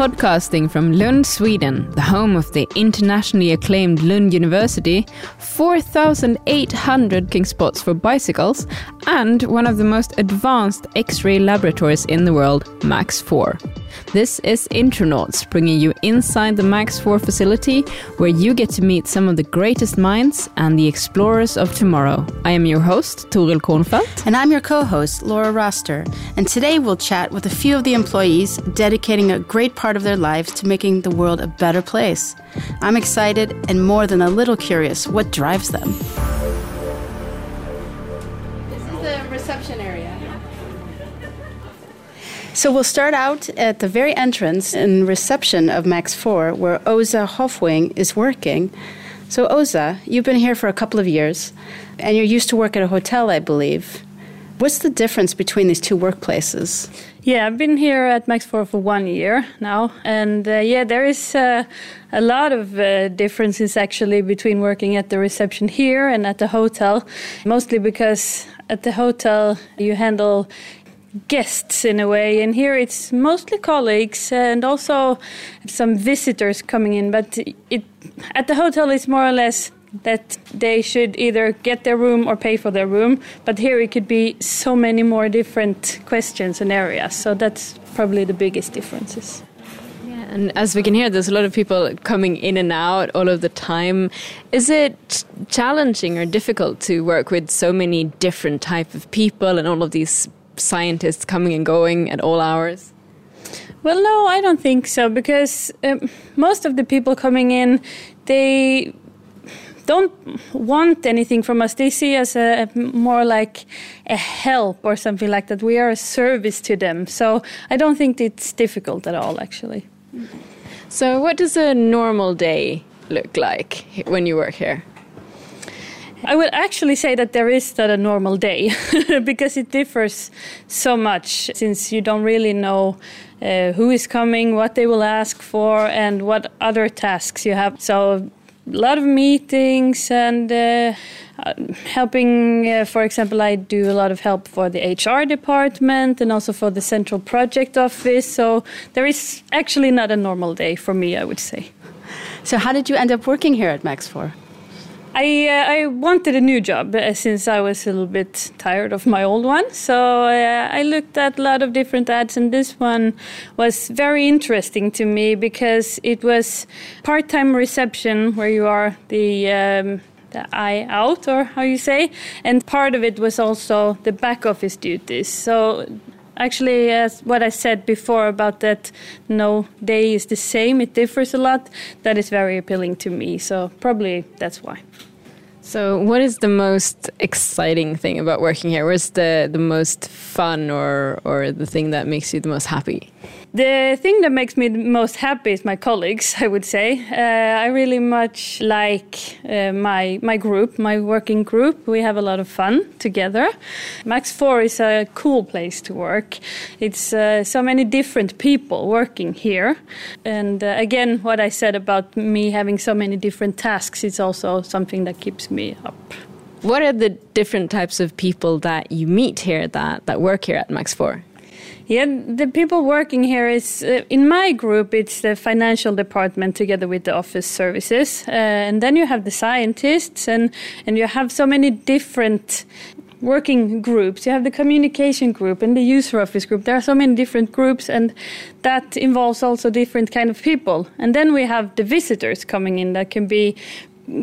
Podcasting from Lund, Sweden, the home of the internationally acclaimed Lund University, 4,800 king spots for bicycles, and one of the most advanced X ray laboratories in the world, MAX 4. This is Intronauts, bringing you inside the MAX 4 facility, where you get to meet some of the greatest minds and the explorers of tomorrow. I am your host, Toril Kornfeldt. And I'm your co host, Laura Roster. And today we'll chat with a few of the employees dedicating a great part of their lives to making the world a better place. I'm excited and more than a little curious what drives them. So we'll start out at the very entrance and reception of Max 4, where Åse Hofwing is working. So, Åse, you've been here for a couple of years, and you're used to work at a hotel, I believe. What's the difference between these two workplaces? Yeah, I've been here at Max 4 for one year now. And uh, yeah, there is uh, a lot of uh, differences actually between working at the reception here and at the hotel. Mostly because at the hotel you handle guests in a way, and here it's mostly colleagues and also some visitors coming in. But it, at the hotel, it's more or less that they should either get their room or pay for their room. But here it could be so many more different questions and areas. So that's probably the biggest differences. Yeah, and as we can hear, there's a lot of people coming in and out all of the time. Is it challenging or difficult to work with so many different type of people and all of these scientists coming and going at all hours? Well, no, I don't think so because um, most of the people coming in, they don't want anything from us. They see us a, more like a help or something like that. We are a service to them. So I don't think it's difficult at all, actually. So, what does a normal day look like when you work here? I would actually say that there is not a normal day because it differs so much since you don't really know uh, who is coming, what they will ask for, and what other tasks you have. So a lot of meetings and uh, helping. Uh, for example, I do a lot of help for the HR department and also for the central project office. So there is actually not a normal day for me, I would say. So, how did you end up working here at Max 4? I uh, I wanted a new job uh, since I was a little bit tired of my old one. So uh, I looked at a lot of different ads, and this one was very interesting to me because it was part-time reception where you are the um, the eye out, or how you say, and part of it was also the back office duties. So actually as what i said before about that no day is the same it differs a lot that is very appealing to me so probably that's why. So what is the most exciting thing about working here? What's the the most fun or or the thing that makes you the most happy the thing that makes me most happy is my colleagues. I would say uh, I really much like uh, my my group, my working group. We have a lot of fun together. Max Four is a cool place to work. It's uh, so many different people working here, and uh, again, what I said about me having so many different tasks is also something that keeps me up. What are the different types of people that you meet here that, that work here at Max 4? Yeah, the people working here is uh, in my group. It's the financial department together with the office services, uh, and then you have the scientists, and and you have so many different working groups. You have the communication group and the user office group. There are so many different groups, and that involves also different kind of people. And then we have the visitors coming in that can be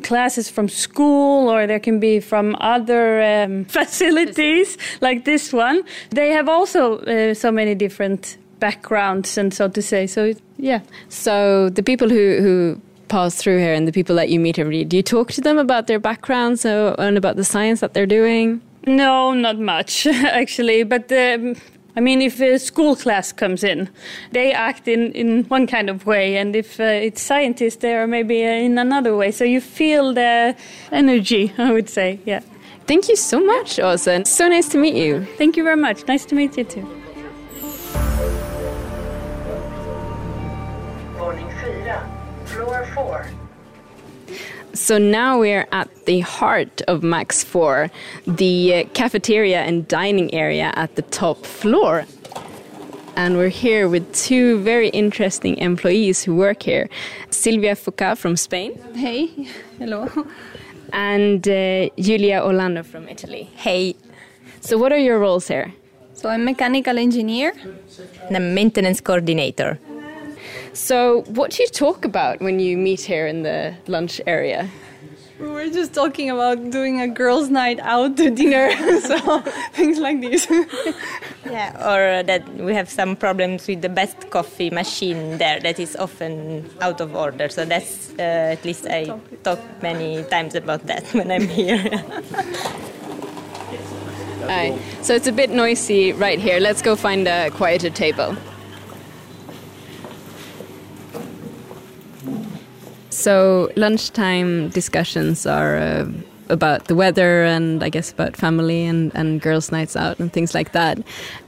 classes from school or there can be from other um, facilities like this one. They have also uh, so many different backgrounds and so to say. So yeah. So the people who who pass through here and the people that you meet every day, do you talk to them about their backgrounds and about the science that they're doing? No, not much actually. But um, I mean, if a school class comes in, they act in, in one kind of way, and if uh, it's scientists, they are maybe uh, in another way. So you feel the energy, I would say, yeah. Thank you so much, Åse. So nice to meet you. Thank you very much. Nice to meet you too. Våning 4, floor 4. So now we're at the heart of Max 4, the uh, cafeteria and dining area at the top floor. and we're here with two very interesting employees who work here Silvia Forcat from Spain. Hey, hello. And uh, Giulia Orlando from Italy. Hey. So, what are your roles here? So, I'm mechanical engineer. And I'm maintenance coordinator. So, what do you talk about when you meet here in the lunch area? We were just talking about doing a girls' night out to dinner, so things like this. yeah, or that we have some problems with the best coffee machine there that is often out of order. So that's uh, at least I talk many times about that when I'm here. Aye. So it's a bit noisy right here. Let's go find a quieter table. So lunchtime discussions are uh, about the weather and I guess about family and, and girls' nights out and things like that.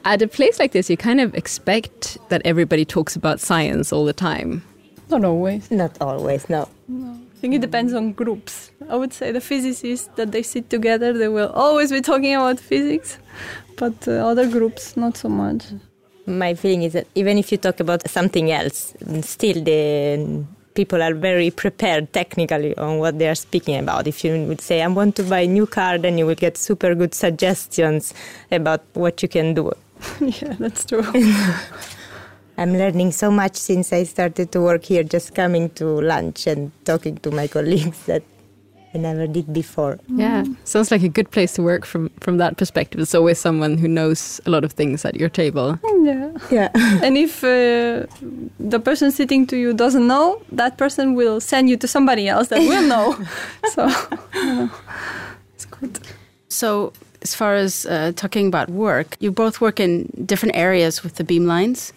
At a place like this, you kind of expect that everybody talks about science all the time. Not always. Not always, no. No. I think it depends on groups. I would say the physicists that they sit together, they will always be talking about physics, but uh, other groups, not so much. My feeling is that even if you talk about something else, still the people are very prepared technically on what they are speaking about. If you would say, I want to buy a new car, then you will get super good suggestions about what you can do. yeah, that's true. I'm learning so much since I started to work here, just coming to lunch and talking to my colleagues that I never did before. Yeah, sounds like a good place to work from from that perspective. It's always someone who knows a lot of things at your table. Yeah, yeah. and if uh, the person sitting to you doesn't know, that person will send you to somebody else that will know. so it's good. So, as far as uh, talking about work, you both work in different areas with the beamlines,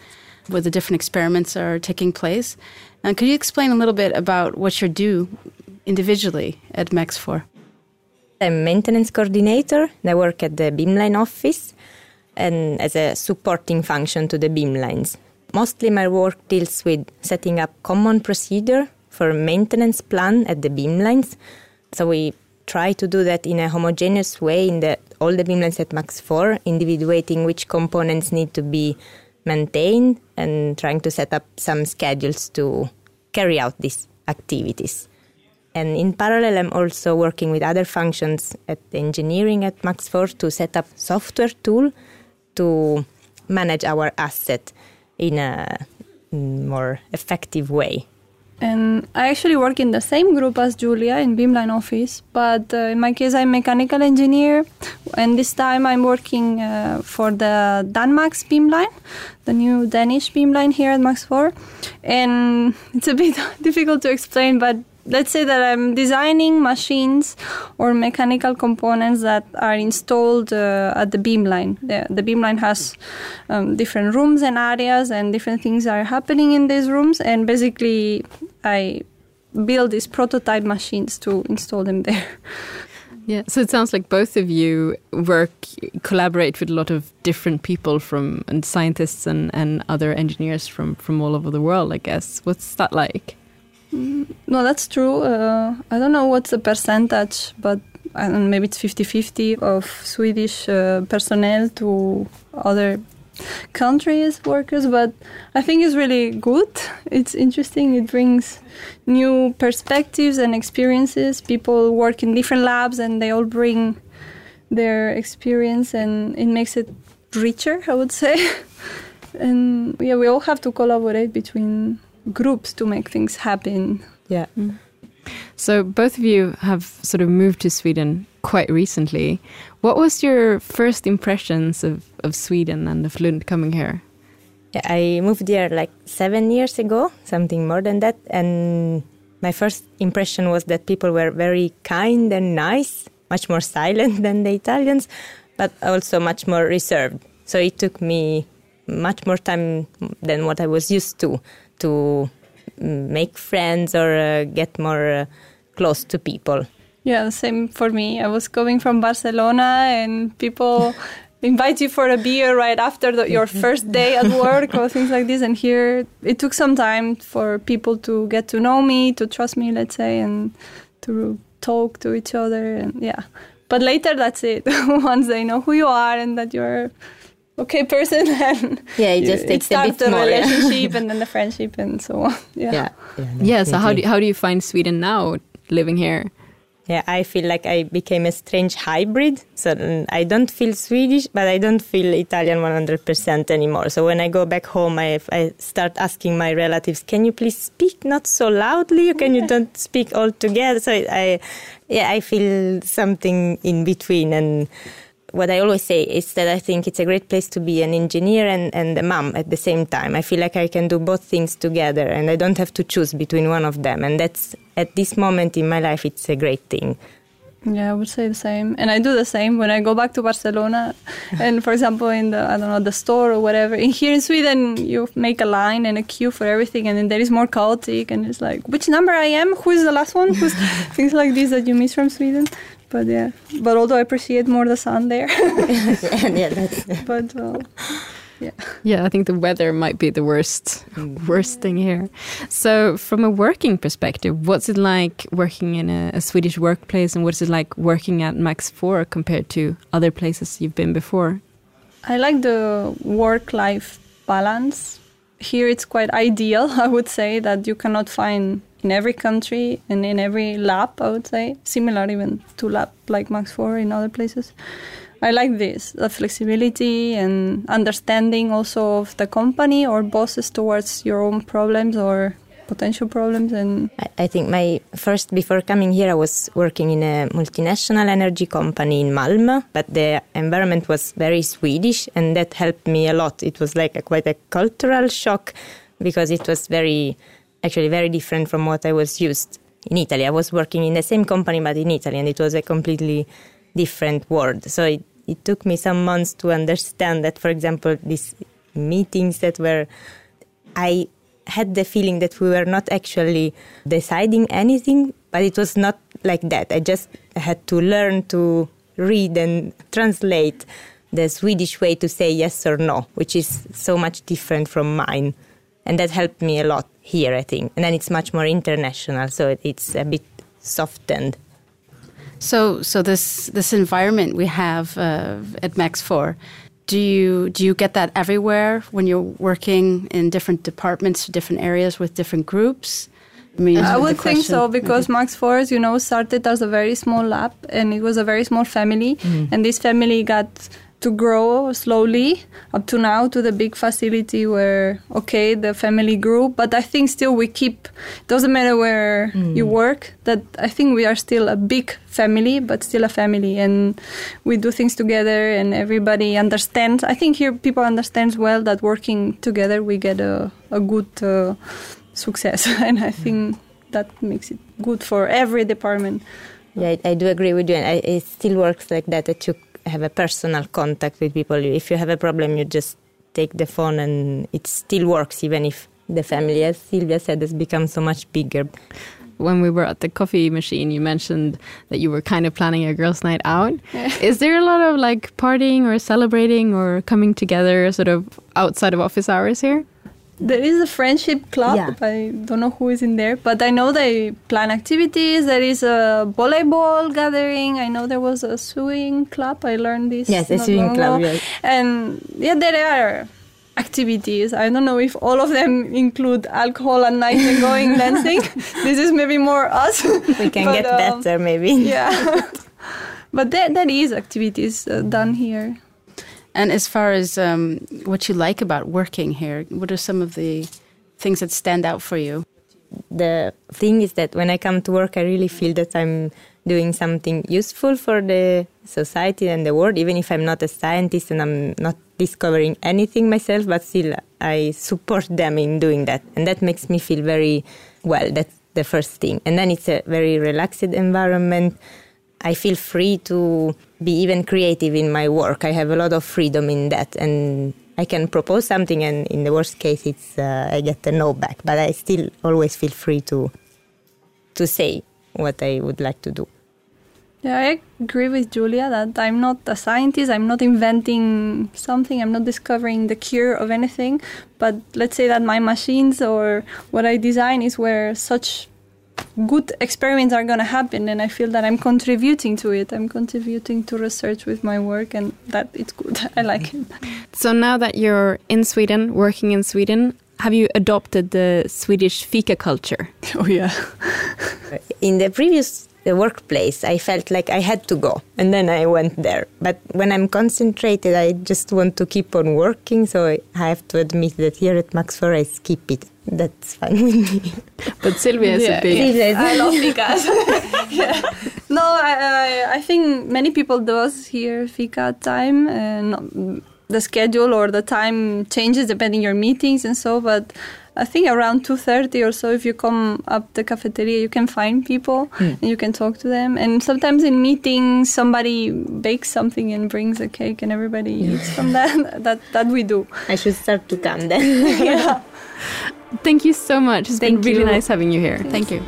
where the different experiments are taking place. And could you explain a little bit about what you do individually at Max4? I'm maintenance coordinator. I work at the Beamline office and as a supporting function to the Beamlines. Mostly my work deals with setting up common procedure for maintenance plan at the Beamlines. So we try to do that in a homogeneous way in the all the beamlines at Max 4, individuating which components need to be maintained and trying to set up some schedules to carry out these activities. And in parallel, I'm also working with other functions at engineering at Max4 to set up software tool to manage our asset in a more effective way. And I actually work in the same group as Giulia in Beamline office, but uh, in my case, I'm mechanical engineer, and this time I'm working uh, for the DanMAX Beamline, the new Danish Beamline here at Max 4. And it's a bit difficult to explain, but let's say that I'm designing machines or mechanical components that are installed uh, at the beamline. The, the beamline has um, different rooms and areas, and different things are happening in these rooms. And basically, I build these prototype machines to install them there. Yeah, so it sounds like both of you work, collaborate with a lot of different people from and scientists and, and other engineers from, from all over the world, I guess. What's that like? No, that's true. Uh, I don't know what's the percentage, but I don't maybe it's 50 50 of Swedish uh, personnel to other countries workers, but I think it's really good. It's interesting. It brings new perspectives and experiences. People work in different labs and they all bring their experience, and it makes it richer, I would say. and yeah, we all have to collaborate between groups to make things happen. Yeah. Mm. So both of you have sort of moved to Sweden quite recently. What was your first impressions of, of Sweden and of Lund coming here? Yeah, I moved here like seven years ago, something more than that. And my first impression was that people were very kind and nice, much more silent than the Italians, but also much more reserved. So it took me much more time than what I was used to to make friends or uh, get more uh, close to people. Yeah, same for me. I was coming from Barcelona and people invite you for a beer right after the, your first day at work or things like this. And here it took some time for people to get to know me, to trust me, let's say, and to talk to each other. And yeah. But later, that's it. Once they know who you are and that you're okay person, and Yeah, it just it takes a starts bit the more. yeah. relationship and then the friendship and so on. Yeah. yeah, yeah, Yeah. So how do you, how do you find Sweden now, living here? Yeah, I feel like I became a strange hybrid. So mm, I don't feel Swedish, but I don't feel Italian 100% anymore. So when I go back home, I, I start asking my relatives, "Can you please speak not so loudly? Or can you don't speak all together?" So I, yeah, I feel something in between. And what I always say is that I think it's a great place to be an engineer and, and a mom at the same time. I feel like I can do both things together, and I don't have to choose between one of them. And that's at this moment in my life, it's a great thing. Yeah, I would say the same. And I do the same when I go back to Barcelona. and for example, in the, I don't know, the store or whatever. In here in Sweden, you make a line and a queue for everything. And then there is more chaotic. And it's like, which number I am? Who is the last one? Who's things like this that you miss from Sweden. But yeah, but although I appreciate more the sun there. yeah, that's, but uh, Yeah, I think the weather might be the worst worst thing here. So, from a working perspective, what's it like working in a, a Swedish workplace, and what's it like working at Max Four compared to other places you've been before? I like the work life balance. Here it's quite ideal, I would say, that you cannot find in every country and in every lab, I would say, similar even to lab like Max 4 in other places. I like this, the flexibility and understanding also of the company or bosses towards your own problems or potential problems and I- think my first, before coming here, I was working in a multinational energy company in Malmö, but the environment was very Swedish and that helped me a lot. It was like a, quite a cultural shock because it was very, actually very different from what I was used in Italy. I was working in the same company but in Italy and it was a completely different world. So it, it took me some months to understand that, for example, these meetings that were, I had the feeling that we were not actually deciding anything, but it was not like that. I just had to learn to read and translate the Swedish way to say yes or no, which is so much different from mine. And that helped me a lot here, I think. And then it's much more international, so it's a bit softened. So, so this this environment we have uh, at Max Four, do you do you get that everywhere when you're working in different departments, different areas with different groups? I mean, I the would think so because Max Force, you know, started as a very small lab and it was a very small family. And this family got to grow slowly up to now to the big facility where, okay, the family grew. But I think still we keep, doesn't matter where you work, that I think we are still a big family, but still a family. And we do things together and everybody understands. I think here people understands well that working together we get a, a good. Uh, success and i think that makes it good for every department Yeah, I, I do agree with you. And I, it still works like that, that you have a personal contact with people. If you have a problem, you just take the phone and it still works, even if the family, as Silvia said, has become so much bigger. When we were at the coffee machine, you mentioned that you were kind of planning a girls' night out. Is there a lot of like partying or celebrating or coming together sort of outside of office hours here? There is a friendship club Yeah. i don't know who is in there. But i know they plan activities. There is a volleyball gathering. I know there was a sewing club. I learned this Yes, a sewing long club, yes. and yeah there are activities. I don't know if all of them include alcohol at night and going dancing. This is maybe more us. We can But, get um, better, maybe. yeah. But there, there is activities uh, done here And as far as um, what you like about working here, what are some of the things that stand out for you? the thing is that when I come to work, I really feel that I'm doing something useful for the society and the world, even if I'm not a scientist and I'm not discovering anything myself, but still I support them in doing that. And that makes me feel very well. That's the first thing. And then it's a very relaxed environment. I feel free to be even creative in my work. I have a lot of freedom in that. And I can propose something, and in the worst case, it's uh, I get a no back. But I still always feel free to to say what I would like to do. Yeah, I agree with Giulia that I'm not a scientist. I'm not inventing something. I'm not discovering the cure of anything. But let's say that my machines or what I design is where such good experiments are going to happen and i feel that i'm contributing to it i'm contributing to research with my work and that it's good i like it So now that you're in Sweden, working in Sweden, have you adopted the Swedish fika culture? oh yeah In the previous uh, workplace, I felt like I had to go, and then I went there. But when I'm concentrated, I just want to keep on working. So I have to admit that here at Max 4, I skip it. That's fine with me. But Silvia is Yeah, a big. Yeah. I love fikas. yeah. No, I, I, I think many people does here fika time. And the schedule or the time changes depending your meetings and so. But I think around two thirty or so, if you come up the cafeteria, you can find people hmm. and you can talk to them. And sometimes in meetings, somebody bakes something and brings a cake, and everybody eats from that. That that we do. I should start to come then. Thank you so much. It's been really you. nice having you here. Thank you.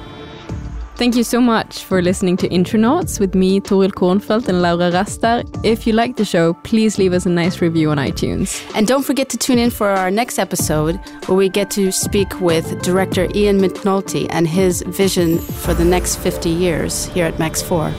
Thank you so much for listening to Intronauts with me, Toril Kornfeldt and Laura Rastar. If you like the show, please leave us a nice review on iTunes. And don't forget to tune in for our next episode where we get to speak with director Ian McNulty and his vision for the next 50 years here at Max 4.